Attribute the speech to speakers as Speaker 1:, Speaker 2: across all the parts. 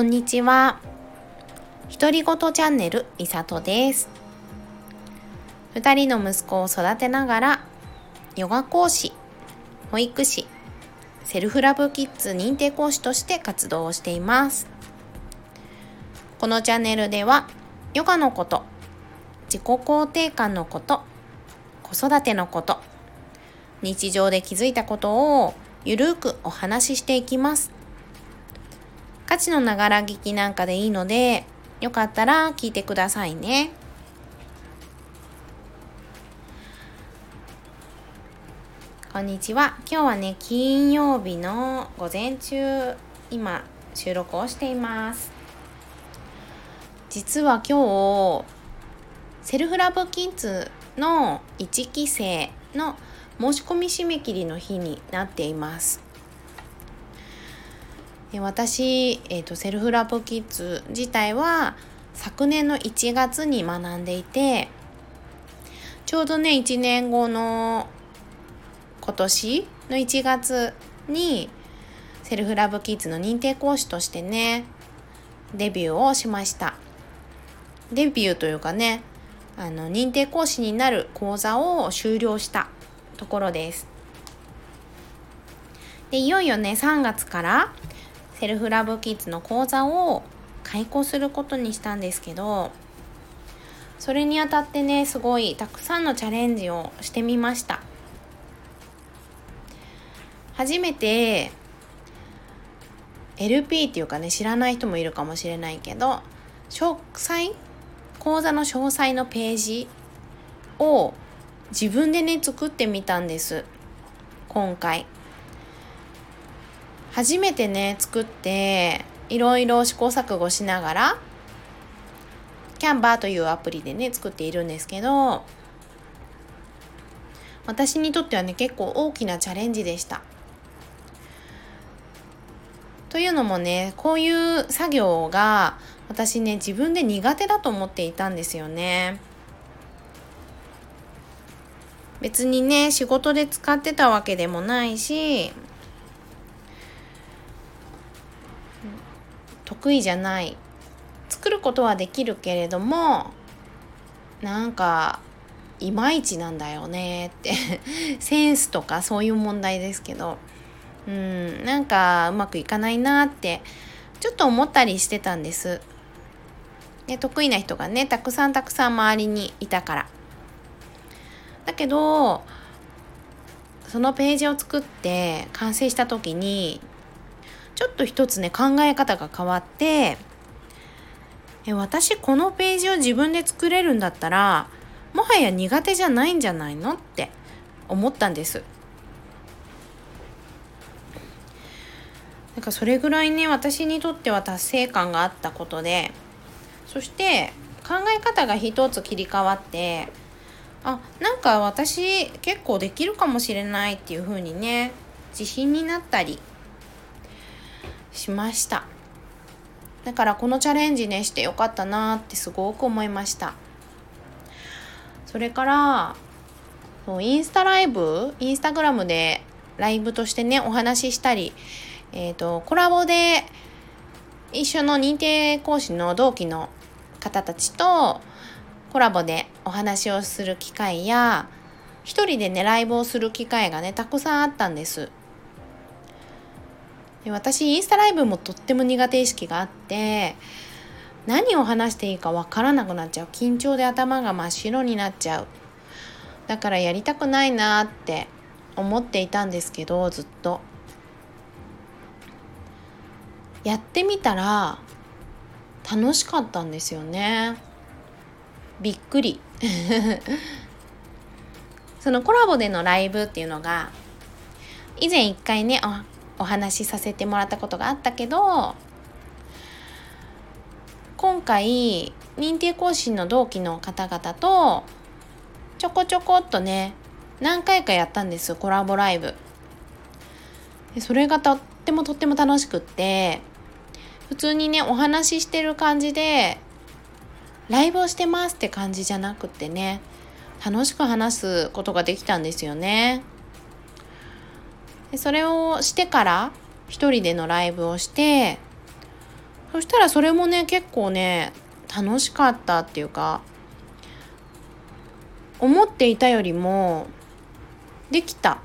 Speaker 1: こんにちは。独り言チャンネルいさとです。二人の息子を育てながら、ヨガ講師、保育士、セルフラブキッズ認定講師として活動をしています。このチャンネルでは、ヨガのこと、自己肯定感のこと、子育てのこと、日常で気づいたことをゆるくお話ししていきます。価値のながら聞きなんかでいいので、よかったら聞いてくださいね。こんにちは。今日はね、金曜日の午前中、今、収録をしています。実は今日、セルフラブキッズの1期生の申し込み締め切りの日になっています。で私、えーと、セルフラブキッズ自体は昨年の1月に学んでいてちょうどね1年後の今年の1月にセルフラブキッズの認定講師としてねデビューをしました。デビューというかねあの認定講師になる講座を終了したところです。でいよいよね3月からセルフラブキッズの講座を開講することにしたんですけどそれにあたってねすごいたくさんのチャレンジをしてみました。初めて LP っていうかね知らない人もいるかもしれないけど詳細講座の詳細のページを自分でね作ってみたんです。今回。初めてね作っていろいろ試行錯誤しながらキャンバーというアプリでね作っているんですけど私にとってはね結構大きなチャレンジでした。というのもねこういう作業が私ね自分で苦手だと思っていたんですよね。別にね仕事で使ってたわけでもないし得意じゃない作ることはできるけれどもなんかいまいちなんだよねって センスとかそういう問題ですけどうんなんかうまくいかないなってちょっと思ったりしてたんです。で得意な人がねたくさんたくさん周りにいたから。だけどそのページを作って完成した時にちょっと一つね考え方が変わってえ私このページを自分で作れるんだったらもはや苦手じゃないんじゃないのって思ったんです。なんかそれぐらいね私にとっては達成感があったことでそして考え方が一つ切り替わってあなんか私結構できるかもしれないっていう風にね自信になったりしました。だからこのチャレンジねしてよかったなってすごく思いました。それからインスタライブインスタグラムでライブとしてねお話ししたりえっ、ー、とコラボで一緒の認定講師の同期の方たちとコラボでお話をする機会や一人でねライブをする機会がねたくさんあったんです。で私インスタライブもとっても苦手意識があって何を話していいかわからなくなっちゃう。緊張で頭が真っ白になっちゃう。だからやりたくないなって思っていたんですけどずっと。やってみたら楽しかったんですよね。びっくり。そのコラボでのライブっていうのが以前一回ねお話しさせてもらったことがあったけど今回認定講師の同期の方々とちょこちょこっとね何回かやったんですコラボライブでそれがとってもとっても楽しくって普通にねお話ししてる感じでライブをしてますって感じじゃなくてね楽しく話すことができたんですよね。でそれをしてから一人でのライブをしてそしたらそれもね結構ね楽しかったっていうか思っていたよりもできたっ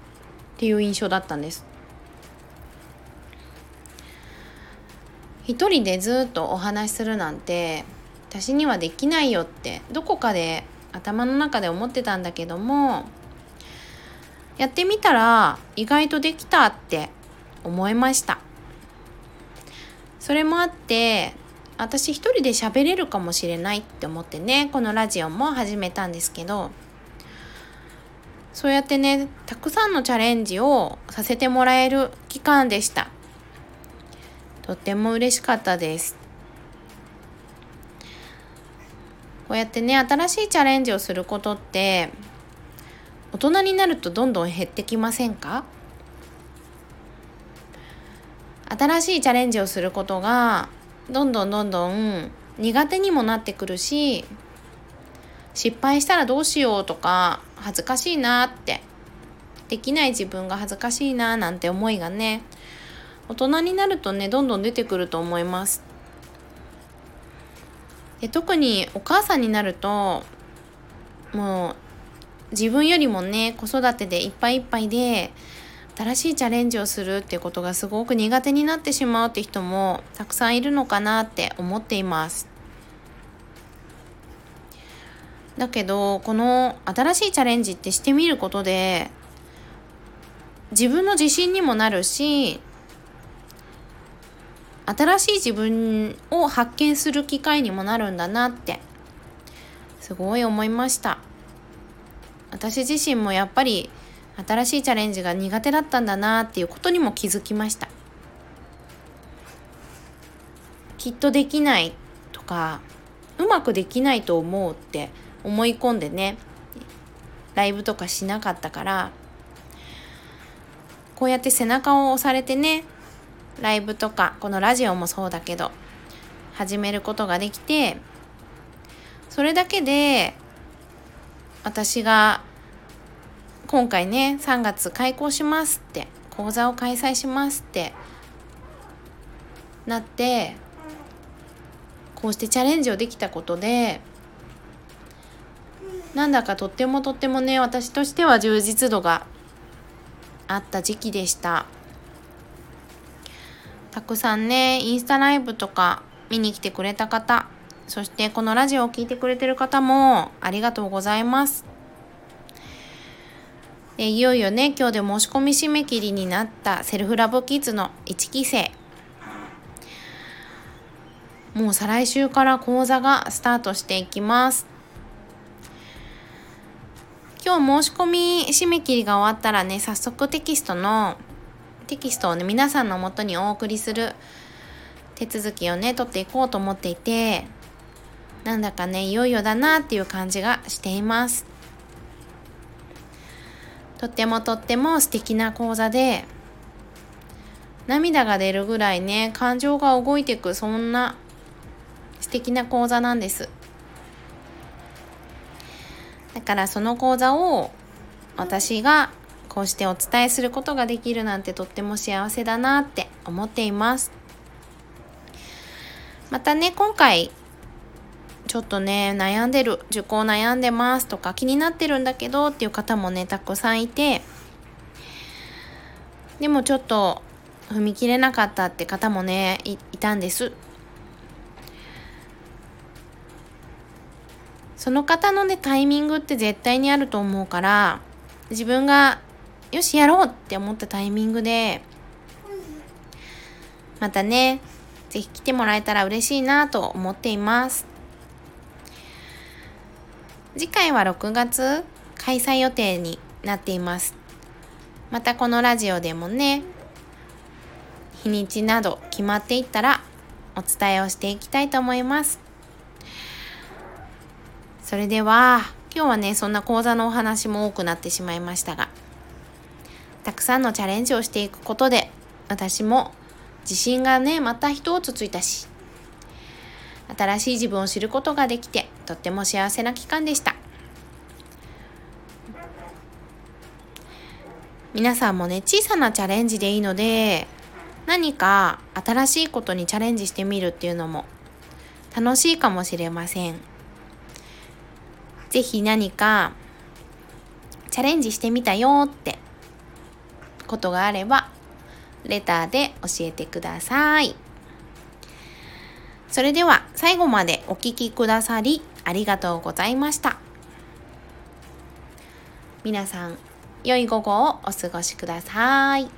Speaker 1: ていう印象だったんです。一人でずっとお話しするなんて私にはできないよってどこかで頭の中で思ってたんだけどもやってみたら意外とできたって思いました。それもあって私一人で喋れるかもしれないって思ってねこのラジオも始めたんですけどそうやってねたくさんのチャレンジをさせてもらえる期間でした。とっても嬉しかったです。こうやってね新しいチャレンジをすることって大人になるとどんどん減ってきませんか？新しいチャレンジをすることがどんどんどんどん苦手にもなってくるし失敗したらどうしようとか恥ずかしいなって。できない自分が恥ずかしいななんて思いがね大人になるとねどんどん出てくると思います。で特にお母さんになるともう自分よりもね子育てでいっぱいいっぱいで新しいチャレンジをするっていうことがすごく苦手になってしまうって人もたくさんいるのかなって思っていますだけどこの新しいチャレンジってしてみることで自分の自信にもなるし新しい自分を発見する機会にもなるんだなってすごい思いました。私自身もやっぱり新しいチャレンジが苦手だったんだなっていうことにも気づきました。きっとできないとかうまくできないと思うって思い込んでねライブとかしなかったからこうやって背中を押されてねライブとかこのラジオもそうだけど始めることができてそれだけで私が今回ね3月開講しますって講座を開催しますってなってこうしてチャレンジをできたことでなんだかとってもとってもね私としては充実度があった時期でした。たくさんねインスタライブとか見に来てくれた方そしてこのラジオを聴いてくれてる方もありがとうございます。でいよいよね今日で申し込み締め切りになったセルフラボキッズの1期生もう再来週から講座がスタートしていきます今日申し込み締め切りが終わったらね早速テキストのテキストをね皆さんのもとにお送りする手続きをね取っていこうと思っていてなんだかねいよいよだなっていう感じがしています。とってもとっても素敵な講座で涙が出るぐらいね感情が動いていくそんな素敵な講座なんです。だからその講座を私がこうしてお伝えすることができるなんてとっても幸せだなって思っています。またね今回ちょっとね悩んでる受講悩んでますとか気になってるんだけどっていう方もねたくさんいてでもちょっと踏み切れなかったって方もねいたんです。その方のねタイミングって絶対にあると思うから自分がよしやろうって思ったタイミングでまたね是非来てもらえたら嬉しいなと思っています。次回は6月開催予定になっています。またこのラジオでもね日にちなど決まっていったらお伝えをしていきたいと思います。それでは今日はねそんな講座のお話も多くなってしまいましたがたくさんのチャレンジをしていくことで私も自信がねまた一つついたし新しい自分を知ることができてとっても幸せな期間でした皆さんもね小さなチャレンジでいいので何か新しいことにチャレンジしてみるっていうのも楽しいかもしれません。ぜひ何かチャレンジしてみたよってことがあればレターで教えてください。それでは最後までお聴きくださりありがとうございました。皆さん、良い午後をお過ごしください。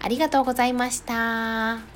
Speaker 1: ありがとうございました。